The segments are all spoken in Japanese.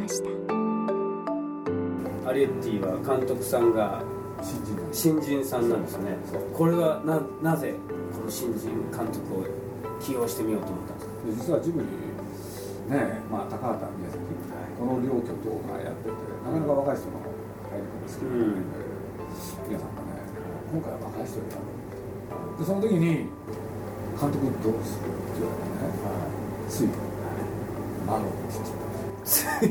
ました。アリエッティは監督さんが新人。なんです新人さんなんですね。これはななぜこの新人監督を起用してみようと思ったんですか？で実はジブリねまあ高畑宮崎、この両巨頭がやっててなかなか若い人の入り込みですけど、うん。皆さんがね今回は若い人になるでその時に監督どうするって言われてね、ついマロンって言ってつい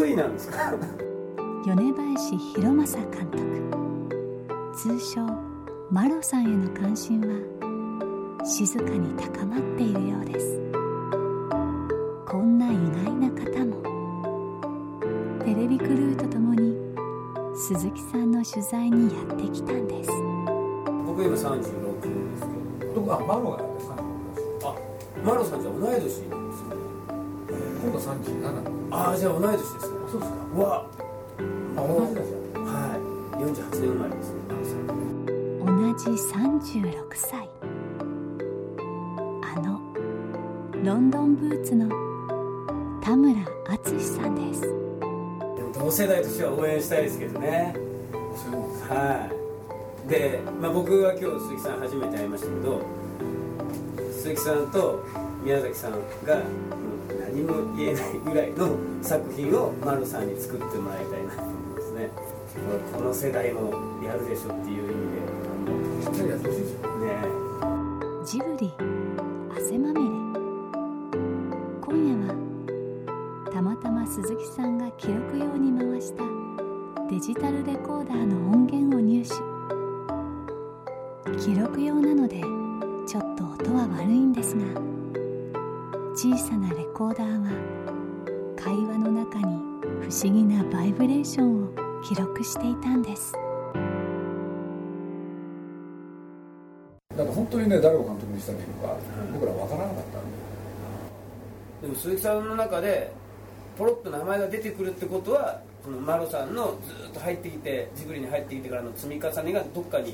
なんですか？米林弘正監督。通称マロさんへの関心は静かに高まっているようです。こんな意外な方も。テレビクルーとともに鈴木さんの取材にやってきたんです。僕今36ですけど。こ？あマロがですかどあマロさんじゃ同い年なんですね今度37ああじゃあ同い年ですね。そうですか。うわ。あ同じだじはい。48年生まれです同じ36歳。あのロンドンブーツの田村淳さんです同世代としては応援したいですけどね。ゃそうですはい。で、まあ、僕は今日鈴木さん初めて会いましたけど鈴木さんと宮崎さんがうん何も言えないぐらいの作品を丸さんに作ってもらいたいなと思いますね。この世代もやるでしょっていう意味で。すよであのねジブリ汗まみれ。今夜はたまたま鈴木さんが記録用に回したデジタルレしていたんです。だから本当にね誰を監督にしたらいいのか、僕ら分からなかったんで。でも鈴木さんの中でポロッと名前が出てくるってことはこのマロさんのずっと入ってきてジブリに入ってきてからの積み重ねがどっかに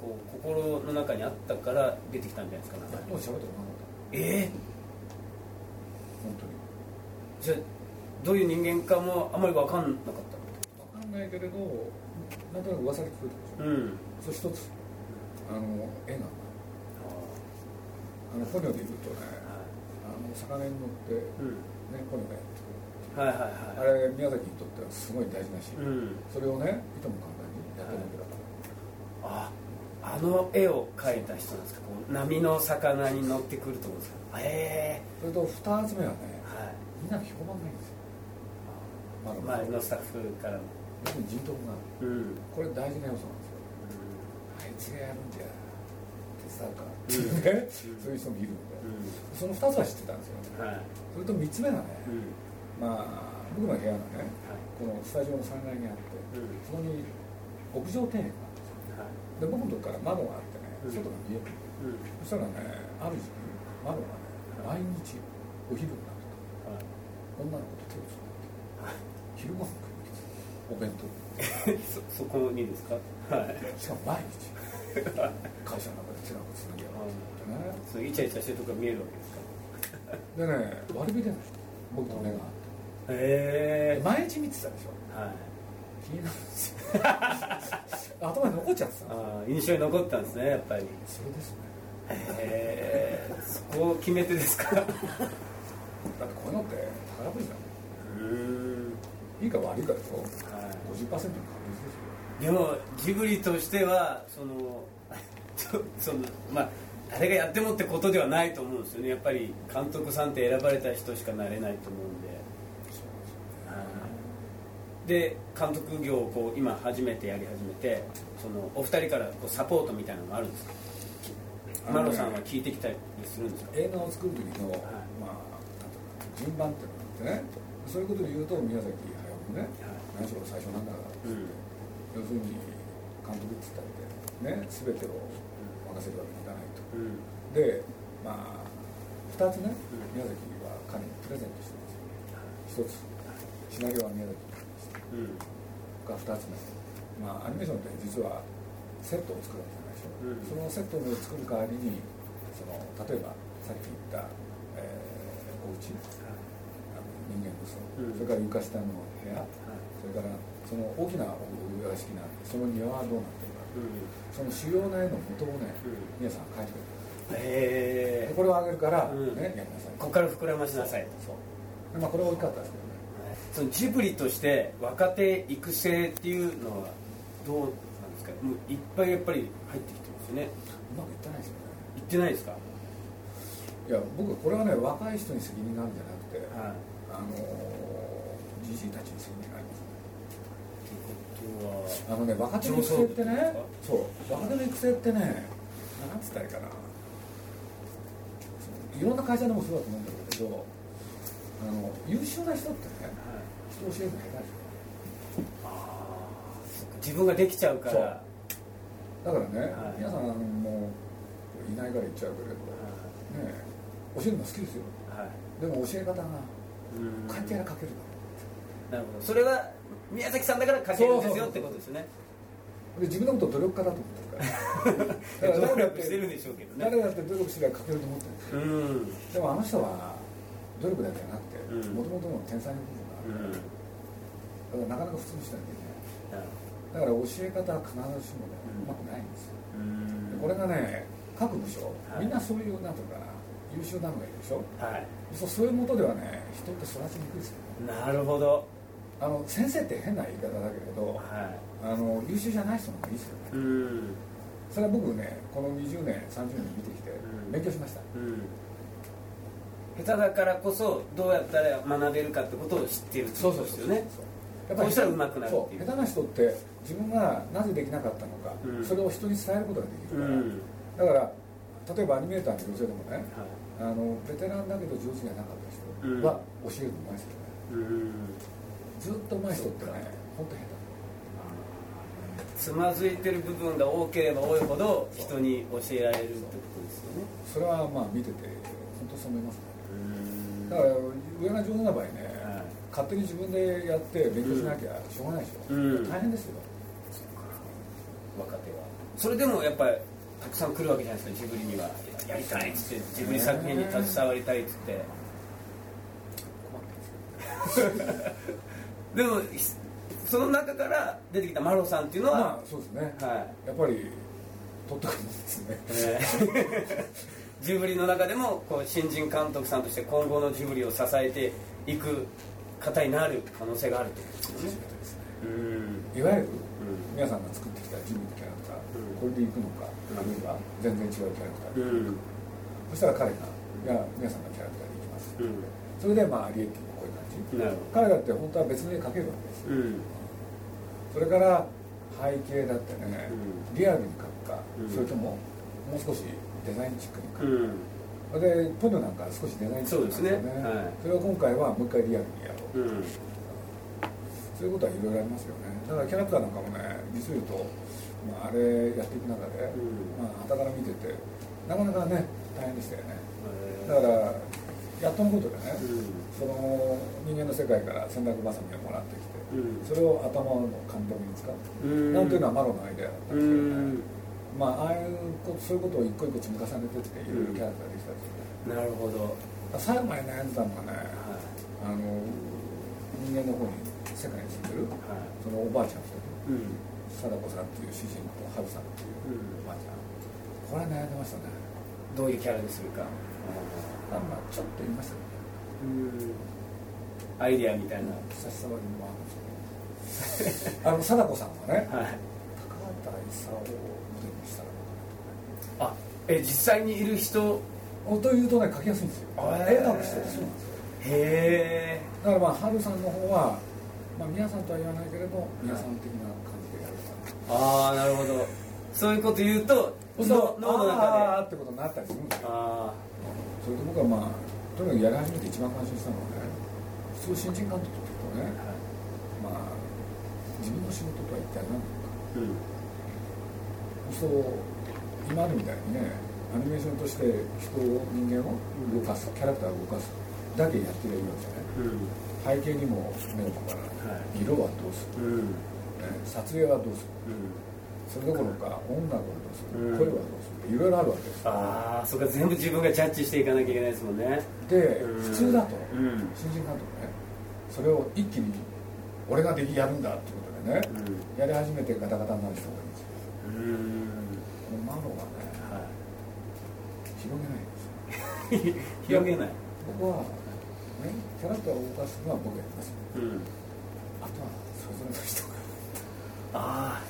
こう心の中にあったから出てきたんじゃないですかなんか。もう喋ってもなかっええた本当に。じゃあどういう人間かもあんまり分かんなかっ分かんないけれどなんとなく噂で聞こえてるでしょ、たうん。そして一つ。あの絵なんだ。あのポニョで言うとねあの魚に乗って、うん。ね、ポニョがやってくるはいはいあはい。れ宮崎にとってはすごい大事なシーン、うん。それをねいとも簡単にやってるわけだから、ああの絵を描いた人なんですか？こう波の魚に乗ってくるとこですか？えそれと二つ目はねえはい。みんなの評判がいいんですよ。周りのスタッフからの特に人徳があるうん。これ大事な要素なんですよ。あいつがやるんじゃ手伝うかっていうね、そういう人もいるので、うん。その2つは知ってたんですよねは。い。それと3つ目がね、うん。まあ僕の部屋がねはい。このスタジオの3階にあって、うん。そこに屋上庭園があるんですよ。はい。で僕のとこから窓があってねうん。外が見える、うん。そしたらねある時期窓がね毎日お昼になるはい。と女の子と手をつない。で昼ご飯食いに来てお弁当。そそこにですか？はい。しかも毎日。会社の中で手がつなぎ合わせてね。そうイチャイチャしてるとこが見えるわけですか？でね割り火出ない。僕と目が。へえ。毎日見てたでしょ。はい。気になる。んですよ頭に残っちゃってたの。あー印象に残ったんですねやっぱり。それですね。へえ。そこを決めてですか？だってこういうのって宝くじだうーんもんいいか悪いかでしょ？は50%の確率ですよい。でもジブリとしてはその そのまあ誰がやってもってことではないと思うんですよね。やっぱり監督さんって選ばれた人しかなれないと思うんで、はい。で監督業をこう今初めてやり始めてそのお二人からこうサポートみたいなのがあるんですか？マロさんは聞いてきたりするんですか？映画を作る時の、まあ順番っていうのがあってね。そういうことで言うと宮崎ね、何しろ最初なんだからって。言って、要するに監督って言ったってね全てを任せるわけにいかないと。うん。でまあ2つねうん。宮崎は彼にプレゼントしてますよ1つシナリオは宮崎にうん。が2つ目。まあアニメーションって実はセットを作るわけじゃないでしょ、うん。そのセットを作る代わりにその例えばさっき言った、えーお家人間不足、うん。それから床下の部屋。それからその大きなお屋敷なんでその庭はどうなってるか。その主要な絵の元をね、うん。皆さん書いてくれへえ。これをあげるから、うん。ねやりなさい。ここから膨らましなさいそう。でまあこれは大きかったですけどね。そのジブリとして若手育成っていうのはどうなんですか？もういっぱいやっぱり入ってきてますよね。うまくいってないですよね。言ってないですか？いや僕これはね若い人に責任があるんじゃなくて、はいあのじじいたちに責任があります。ねということはあのね若手の育成ってね。そう。若手の育成ってねなんつったらいいかな。いろんな会社でもそうだと思うんだけどあの優秀な人ってねはい。人を教えるの下手ですよああ自分ができちゃうから。だからね、はい。皆さんもいないから言っちゃうけれど、ねえ教えるの好きですよ。はいはい。でも教え方がうん。書いてやら書けるなるほど。それは宮崎さんだから書けるんですよってことですね。で自分のことを努力家だと思ってるから。だから努力してるんでしょうけどね。誰だって努力すれば書けると思ってる。んですようん。でもあの人は努力だけじゃなくてうん。もともとの天才の部うん分があるから、だからなかなか普通の人はできない。なるだから教え方は必ずしもねうん。うまくないんですよ。これがね各部署はい。みんなそういうなんていうのかな優秀なのがいるでしょ。はいそうそういうもとではね人って育ちにくいですよね。なるほど。あの先生って変な言い方だけれどはあの優秀じゃない人の方がいいですよね。いうん。それは僕ねこの20年30年見てきてうん。勉強しました。うん。下手だからこそどうやったら学べるかってことを知ってるってことですよね。やこうしたら上手くなるそう。う下手な人って自分がなぜできなかったのか、うん。それを人に伝えることができうるから、ん。だから例えばアニメーターの女性でもねはい。あのベテランだけど上手じゃなかった人は教えるのうまいですよね、うん。ずっとうまい人ってね本当下つまずいてる部分が多ければ多いほど人に教えられるってことですよね。手それはまあ見てて本当そう思いますね。うん。だから上が上手な場合ね、はい。勝手に自分でやって勉強しなきゃしょうがないでしょ、うん。大変ですよ。若手は。それでもやっぱりたくさん来るわけじゃないですかジブリには。やりたいっつってジブリ作品に携わりたいっつって。でもその中から出てきたマロさんっていうのは、まあそうですね、はやっぱり取っとくんですね。い、えー。ジブリの中でもこう新人監督さんとして今後のジブリを支えていく方になる可能性があるということですね。うん。いわゆるうん皆さんが作ってきたジムのキャラこれでいくのか、あるいは全然違うキャラクターで、うん。そしたら彼がいや皆さんのキャラクターでいきます、うん。それでまあリエッティもこういう感じ。なるほ彼だって本当は別の絵描けるわけですそれから背景だってね、うん。リアルに描くか、うん。それとももう少しデザインチックに描くか、うん。でポニョなんか少しデザインチックなんですよね。そね。はい。それを今回はもう一回リアルにやろう、うん。そういうことはいろいろありますよね。だからキャラクターなんかもね実を言うと、まあ、あれやっていく中で、うん。まあ傍から見ててなかなかね大変でしたよね。えだからやっとのことでね、うん。その人間の世界から洗濯ばさみをもらってきて、うん。それを頭の感覚に使う、うん。なんていうのはマロのアイデアだったんうですけどん。ね、まあああいうことそういうことを一個一個積み重ねてっていろいろキャラクターできたんですよね、なるほど。最後まで悩んでたのがねはあの人間の方に世界に住んでるいはい。そのおばあちゃんと。うん貞子さんっていう主人公春さんっていううんおばあちゃん。これは悩んでましたね。どういうキャラにするかあまあちょっと言いましたけうん。アイディアみたいなし障りもあるんです。けどあの貞子さんはねはい。高畑勲をモデルにしたらあえ実際にいる人というとね書きやすいんですよ。絵なんですよ。へえだからまあ春さんの方はまあ宮さんとは言わないけれど宮さん的な感じでやるかああなるほど。そういうこと言うとら脳脳の中で。あーってことになったりするんですよ。あそれで僕はまあとにかくやり始めて一番感心したのはね普通新人監督って言うとねまあ自分の仕事とは一体何なのか。あうん。そう今あるみたいにねアニメーションとして人を人間を動かすキャラクターを動かすだけやってりゃいいわけじゃない。うん背景にも目を配らない、は色はどうする、うん。ね、撮影はどうする？うん。それどころか音楽はどうする、うん。声はどうする？いろいろあるわけです。よああそこから全部自分がジャッジしていかなきゃいけないですもんね。でうん。普通だとうん。新人監督ねそれを一気に俺ができやるんだってことでね、やり始めてガタガタになる人がいるんですよ。うん。この窓がねは広げないんですよ。い 広げない。僕は、ね、キャラクターを動かすのは僕がやります。うん。あとはそれぞれの人が。ああ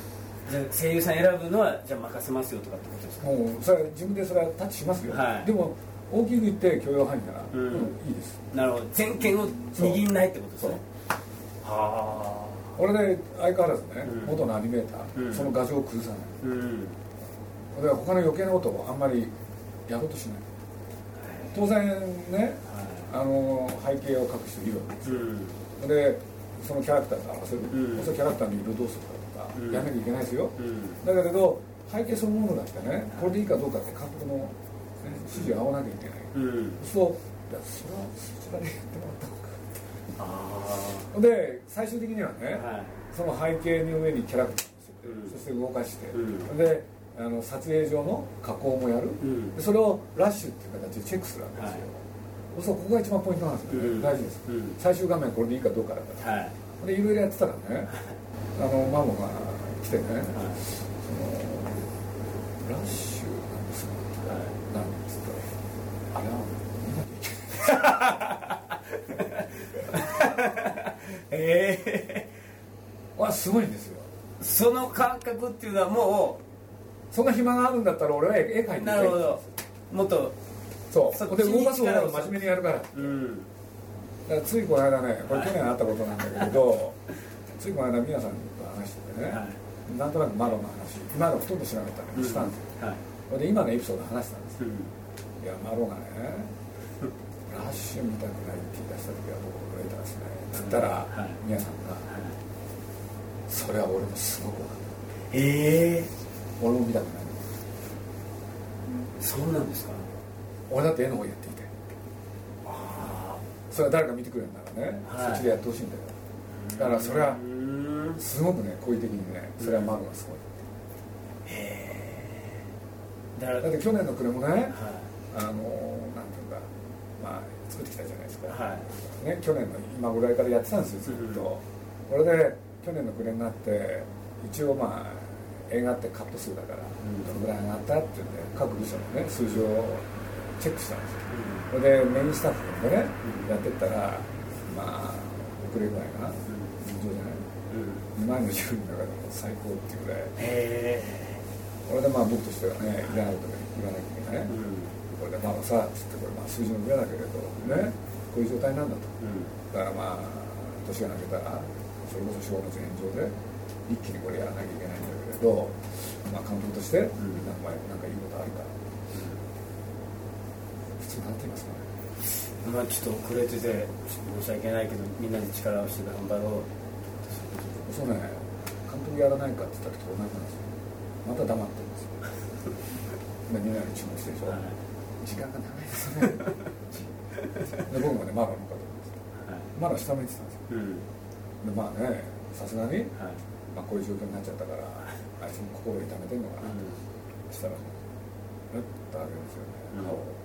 じゃあ声優さん選ぶのはじゃあ任せますよとかってことですか？もうそれは自分でそれはタッチしますよ、はい。でも大きく言って許容範囲なら、うん。うんいいです。なるほど。全権を握んないってことですね。は俺で相変わらずね、うん。元のアニメーター、うん。その画像を崩さない。あうん。俺は他の余計なことをあんまりやろうとしない。当然ねはあの背景を描く人いるわけです。いうん。でそのキャラクターと合わせる、うん。そのキャラクターの色どうするかとか、うん。やんなきゃいけないですよ、うん。だけれど背景そのものだってねこれでいいかどうかって監督の、ね、指示を合わなきゃいけない、うん。そう。それはそちらでやってもらった方があで最終的にはね、あはい。その背景の上にキャラクターを乗せて、うん。そして動かして、うん。であの撮影上の加工もやる、それをラッシュっていう形でチェックするわけですよ、はいそうここが一番ポイントなんですよね、うん。大事です、うん。最終画面これでいいかどうかだから、はい。でいろいろやってたらね あのマモが来てね、はい。そのラッシュなんですか？はいなんつったらあれは見な ええわすごいんですよ。その感覚っていうのはもそんな暇があるんだったら俺は絵描いてうみなるほど。もっとそう。で動かす真面目にやるからだかうん。らついこの間ねこれ去年あったことなんだけれど、ついこの間皆さんと話しててね、はなんとなくマロの話今のほとんど知らなかったけどしたんですよ、はい。それで今のエピソード話したんですよ。うん。いやマロがねラッシュ見たくないって言い出した時は僕驚いたんですね。つったら、はい。皆さんがそれは俺もすごく分かええる俺も見たくない。そうなんですか？俺だって絵の方やっていて。あそれは誰か見てくれるならね、はい。そっちでやってほしいんだよ。あだからそれはうん。すごくね好意的にねそれはマロがすごい、だからだって去年の暮れもねはい。あのなんていうんだまあ作ってきたじゃないですか、はい。ね、去年の今ぐらいからやってたんですよずっと、これで去年の暮れになって一応まあ映画ってカット数だからん。どのぐらい上がったって言って各部署のね数字をチェックしたんですよ。それでメインスタッフでね、うん。やってったらまあ遅れぐらいかな尋常じゃないうん。前の10人の中でも最高っていうぐらい。へこれでまあ僕としてはねいらないこと言わなきゃいけない、えうん。これでまあさつってこれまあ数字の上だけれどねこういう状態なんだと。うん。だからまあ年が明けたらそれこそ正月返上で一気にこれやらなきゃいけないんだけれど、まあ、監督としてなんかお前なんかいいことあるか普通なんて言いますか。ねまあちょっと遅れてて申し訳ないけどみんなで力を合わせて頑張ろう。そうね。監督やらないかって言ったら同じなんですよ。また黙ってるんですよ。でみんなに注目してるでしょ、はい。時間が長いですね。で僕もねマロの方です。はい。マロ下向いてたんですよ。うん。でまあねさすがに、はい。まあ、こういう状況になっちゃったからあいつも心を痛めてんのかなと、そしたらねうっと上げるんですよね。うん。顔を、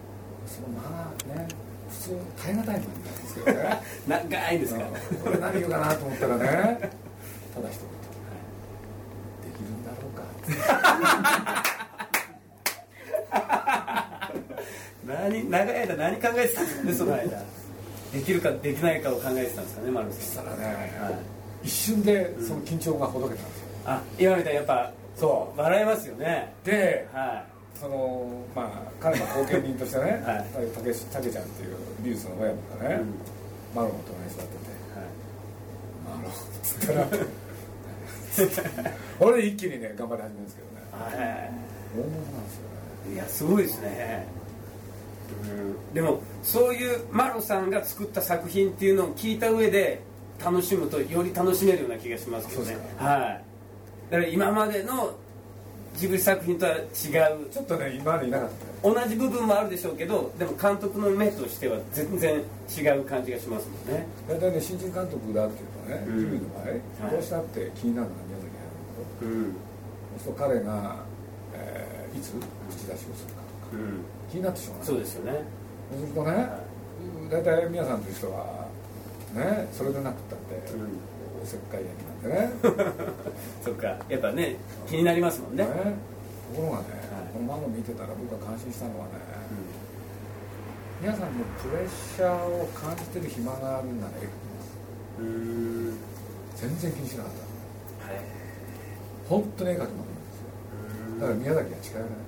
そのまあね普通耐え難いもんなんですけどね。長いですかうんこれ何言うかなと思ったらね。ただ一言。できるんだろうか。っ て何長い間何考えてたんですかねその間。できるかできないかを考えてたんですかね丸さん。たらね、はい。一瞬でその緊張がほどけたんですよ、あ今みたいにやっぱそう笑えますよね。ではそのまあ彼の後見人としてね、はい。たけしたけちゃんっていう美術の親分がね、い、うん。マロの隣に座ってて。はい「マロったなって俺で一気にね頑張り始めるんですけどね。はい。大物なんですよね。いやすごいですね、うん、でもそういうマロさんが作った作品っていうのを聞いた上で楽しむとより楽しめるような気がしますけどね。はい。だから今までのジブリ作品とは違う。ちょっとね今までいなかったね。同じ部分もあるでしょうけどでも監督の目としては全然違う感じがしますもんね。大体ね新人監督だっていうとね、うん。ジブリの場合、はい。どうしたって気になるのが宮崎駿うん。そうすると彼が、えーいつ口出しをするかとかうん。気になってしょうがない。そうですよね。そうするとね大体宮さんという人はねそれでなくったって、うん。おせっかい焼きなね。そっかやっぱね気になりますもんね。ね。ところがね、はい。この漫画見てたら僕が感心したのはね、う皆さんのプレッシャーを感じてる暇があるんなら絵描きますん。うん全然気にしなかった。はい。本当に絵描きもいいんですよ。だから宮崎は近寄れない。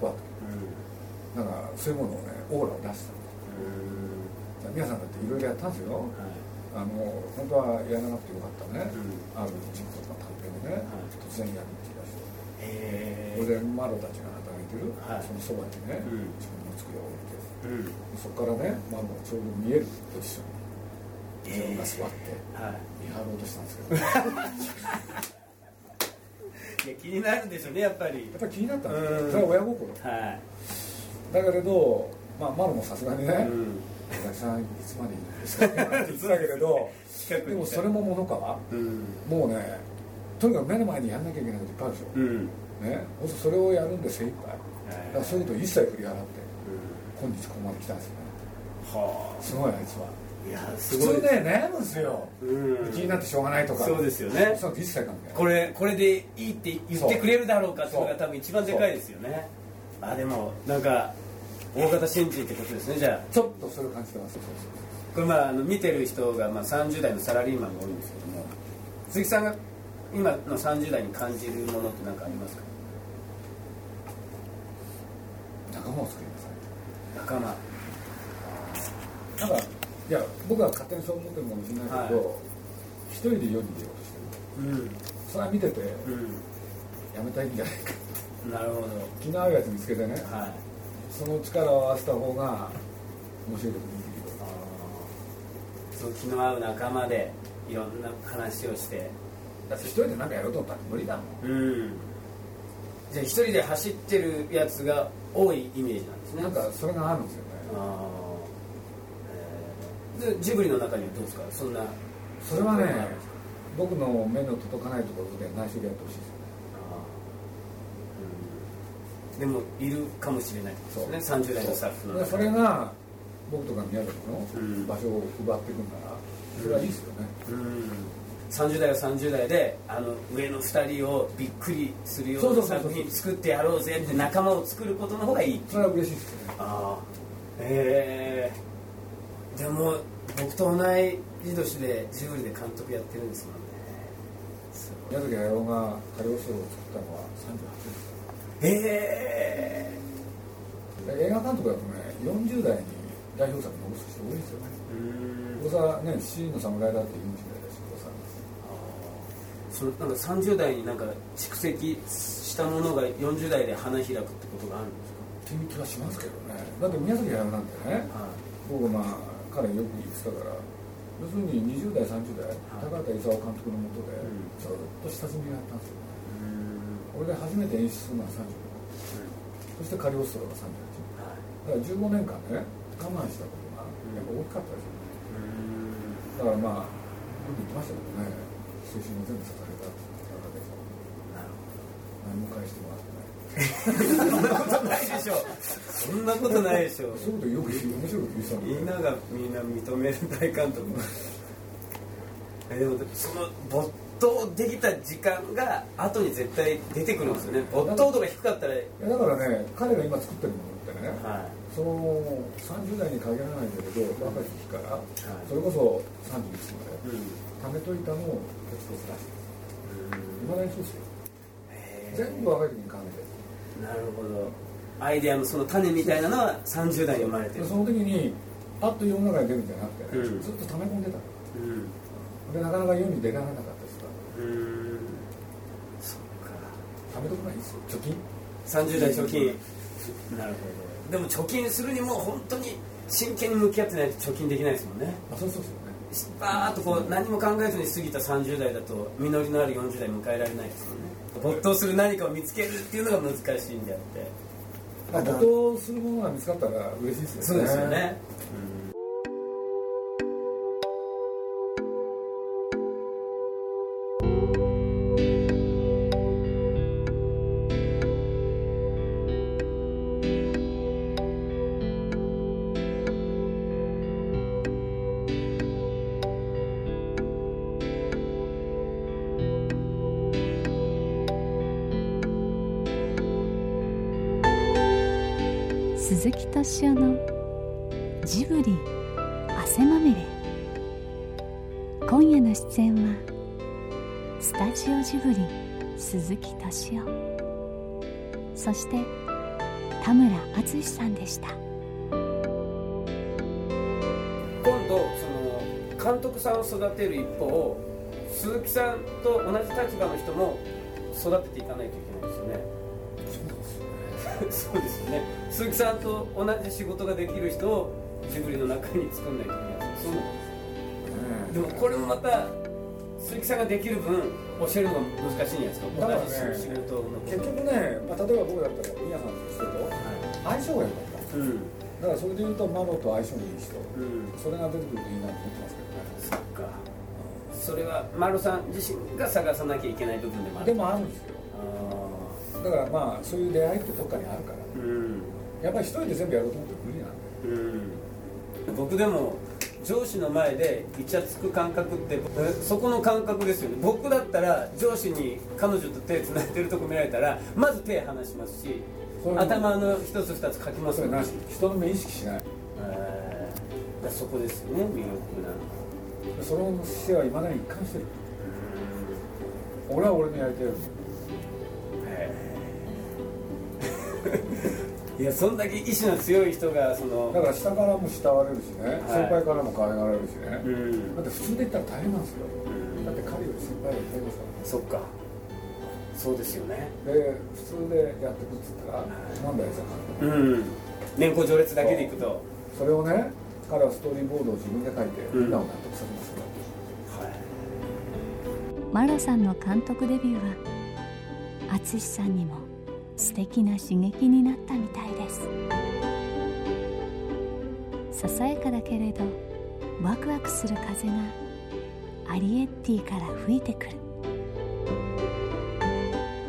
怖くて。うん。だからそういうものをねオーラを出した。じゃあ宮さんだっていろいろやったんですよあの本当はやらなくてよかったね、うん。ある人物が短編でね、はい。突然やるって言い出してへそれでマロたちが働いてる、はい。そのそばにね、うん。自分の机を置いて。うん。そこからねマロがちょうど見えるポジションに自分が座ってはい。見張ろうとしたんですけど。や いや気になるでしょうねやっぱり。っぱり気になったんですうん。よそれは親心。はだけれど、まあ、マロもさすがにねい、うん佐々さんいつまでいるんですかって言ってたけれどでもそれもものかはうんもうねとにかく目の前にやんなきゃいけないこといっぱいあるでしょ、うんね、そそれをやるんで精一杯だからそういうこと一切振り払って今日ここまで来たんですよねはあすごいあいつはいやすごい通ね悩むんですようん気になってしょうがないとかそうですよねそういうの一切関係ないこれこれでいいって言ってくれるだろうかっていうのが多分一番でかいですよねあでもなんか大型新人ってことですねじゃあ。ちょっとそれを感じてます。これまああの見てる人がまあ30代のサラリーマンが多いんですけども。鈴木さんが今の30代に感じるものって何かありますか？仲間を作りなさい。仲間。なんかいや僕は勝手にそう思ってるかもしれないけど、一人で世に出ようとしてる。うん。それは見ててうやめたいんじゃないか。んなるほど。気の合うやつ見つけてね。はいその力を合わせた方が面白いことできるよ。そう気の合う仲間でいろんな話をして。だって一人で何かやろうと思ったら無理だもん。うん。じゃあ一人で走ってるやつが多いイメージなんですね。なんかそれがあるんですよね。あー。えー。でジブリの中にはどうですか？そんな。それはね僕の目の届かないところで内緒でやってほしいですよねあーうんでもいるかもしれないですね。30代のスタッフので。それが僕とか宮崎うん。の場所を奪っていくんならそれはいいですよね、うん。30代は30代であの上の2人をびっくりするような作品作ってやろうぜって仲間を作ることの方がいいそれは嬉しいですよね。ああ。へえ。でも僕と同い年でジブリで監督やってるんですもんね。宮崎駿が「カリオストロ」を作ったのは38年ですへえで映画監督だとね40代に代表作を残す人多いですよね。うん黒沢ね七人の侍だって40代だし黒沢そのなんか30代になんか蓄積したものが40代で花開くってことがあるんですっていう気はしますけどね。だって宮崎駿なんてねか、はい。僕まあ彼よく言ってたから要するに20代30代、高畑勲監督のもとでうん。ずっと下積みをやったんですようんこれで初めて演出するのは35そしてカリオストロが38だから15年間ね我慢したことがやっぱ大きかったですよね。だからまあ僕言ってましたけどね。青春を全部捧げたって高畑勲なる何も返してもらってない。そんなことないでしょ。そんなことないでしょ。そういうことよく言う面白いこと言ってたみんながみんな認める大監督。えでもその没頭できた時間が後に絶対出てくるんですよね。没頭度が低かったら。いやだからね彼が今作ってるものってね、はその30代に限らないんだけど若い時から、い。それこそ31までいうん貯めといたのをコツコツ出していまだにそうですよ。全部若い時に考えなるほど。アイデアのその種みたいなのは30代に生まれてる。その時にパッと世の中に出るんじゃなくてね、うん。ずっと溜め込んでたうん。でなかなか世に出られなかったうんそっか。貯めとかないいですよ。貯金？30代貯金。なるほど。でも貯金するにも本当に真剣に向き合ってないと貯金できないですもんね。あそうそうそうね。バーッとこう何も考えずに過ぎた30代だと実りのある40代迎えられないですもんね。没頭する何かを見つけるっていうのが難しいんであって。没頭するものが見つかったら嬉しいですよね。そうですよね、鈴木敏夫のジブリ汗まみれ。今夜の出演はスタジオジブリ鈴木敏夫。そして田村淳さんでした。今度その監督さんを育てる一方鈴木さんと同じ立場の人も育てていかないといけないですよね。そうですよね。鈴木さんと同じ仕事ができる人をジブリの中に作んないといけない。ですよねでもこれもまた鈴木さんができる分教えるのが難しいんじゃないですか。だからね同じ仕事の結局ね、まあ、例えば僕だったら宮さんとしてと相性が良かった。うん。だからそれで言うとマロと相性のいい人うん。それが出てくるといいなと思ってますけどね。そっか。それは丸さん自身が探さなきゃいけない部分でもある。でもあるんですよ。あだからまあそういう出会いってどっかにあるから。ーうん。やっぱり一人で全部やろうと思っても無理なんでうん僕でも上司の前でイチャつく感覚ってえそこの感覚ですよね。僕だったら上司に彼女と手つないでるとこ見られたらまず手離しますし頭の一つ二つ書きますもんそれなし人の目意識しない。えー。そこですよね魅力なのその姿勢はいまだに一貫してる。俺は俺のやりたいよ いやそんだけ意志の強い人がそのだから下からも慕われるしね、はい。先輩からも可愛がられるしね、うん。だって普通で言ったら大変なんですよ、ん。だって彼より先輩がいっぱいいますかそっか。そうですよね。らで普通でやってくっつったらなんだよ。さうん。年功序列だけでいくと。それをね彼はストーリーボードを自分で書いてうん。みんなを納得させますから、はい。マロさんの監督デビューは淳さんにも素敵な刺激になったみたいです。ささやかだけれどワクワクする風がアリエッティから吹いてくる。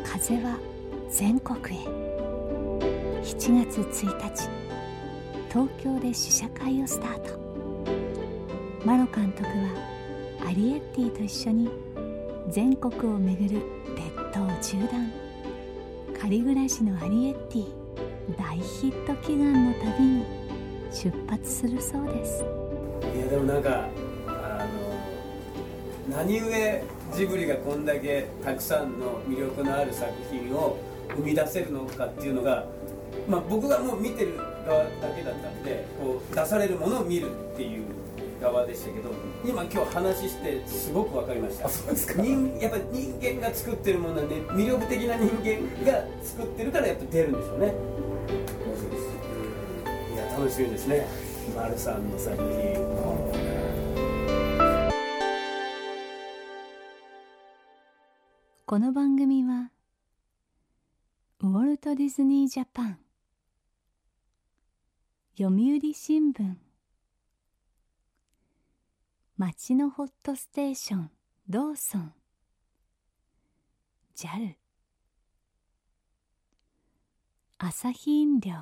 風は全国へ。7月1日東京で試写会をスタート。マロ監督はアリエッティと一緒に全国を巡る列島縦断。仮暮らしのアリエッティ大ヒット祈願の旅に出発するそうです。いやでもなんかあの何故ジブリがこんだけたくさんの魅力のある作品を生み出せるのかっていうのが、まあ、僕がもう見てる側だけだったんでこう出されるものを見るっていう側でしたけど今今日話してすごく分かりました。そうですか。人やっぱ人間が作ってるものはね魅力的な人間が作ってるからやっぱ出るんでしょうね。そうです。いや楽しみですね。丸さんの作品。この番組はウォルト・ディズニー・ジャパン。読売新聞町のホットステーションローソン。JAL 朝日飲料。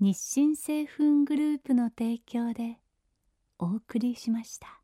日清製粉グループの提供でお送りしました。